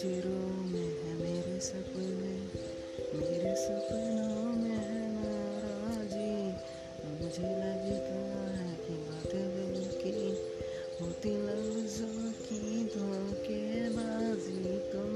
पिंजरों में है मेरे सपने, मेरे सपनों में है नाराजी मुझे लगता है कि बातें दिल की होती, लफ्जों की धोखेबाजी तुम